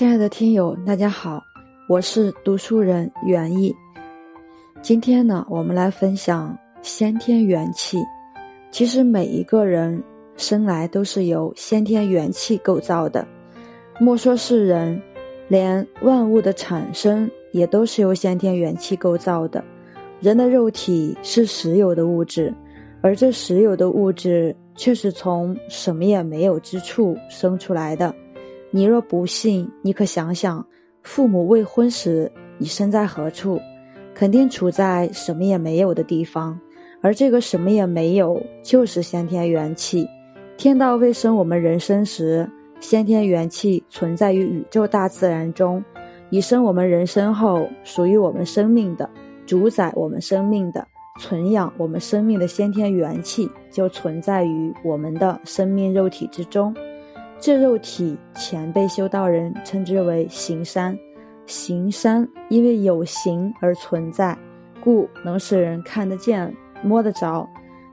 亲爱的听友，大家好，我是读书人袁毅。今天呢，我们来分享先天元气。其实每一个人生来都是由先天元气构造的。莫说是人，连万物的产生也都是由先天元气构造的。人的肉体是实有的物质，而这实有的物质却是从什么也没有之处生出来的。你若不信，你可想想，父母未婚时，你身在何处？肯定处在什么也没有的地方。而这个什么也没有，就是先天元气。天道未生我们人生时，先天元气存在于宇宙大自然中；已生我们人生后，属于我们生命的、主宰我们生命的、存养我们生命的先天元气，就存在于我们的生命肉体之中。这肉体前辈修道人称之为形山，形山因为有形而存在，故能使人看得见、摸得着。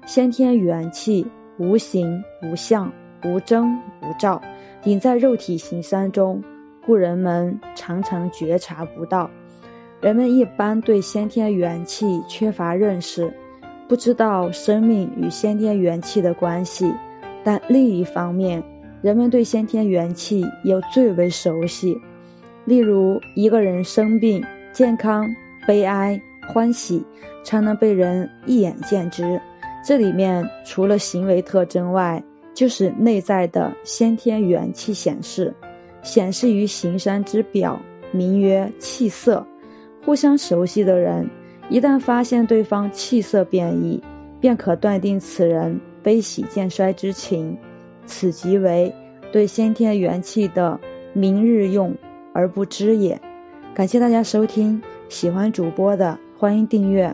先天元气无形无相无征无兆，隐在肉体形山中，故人们常常觉察不到。人们一般对先天元气缺乏认识，不知道生命与先天元气的关系，但另一方面。人们对先天元气又最为熟悉，例如一个人生病、健康、悲哀、欢喜，常能被人一眼见之。这里面除了行为特征外，就是内在的先天元气显示，显示于形山之表，名曰气色。互相熟悉的人，一旦发现对方气色变异，便可断定此人悲喜渐衰之情。此即为对先天元气的明日用而不知也。感谢大家收听，喜欢主播的欢迎订阅。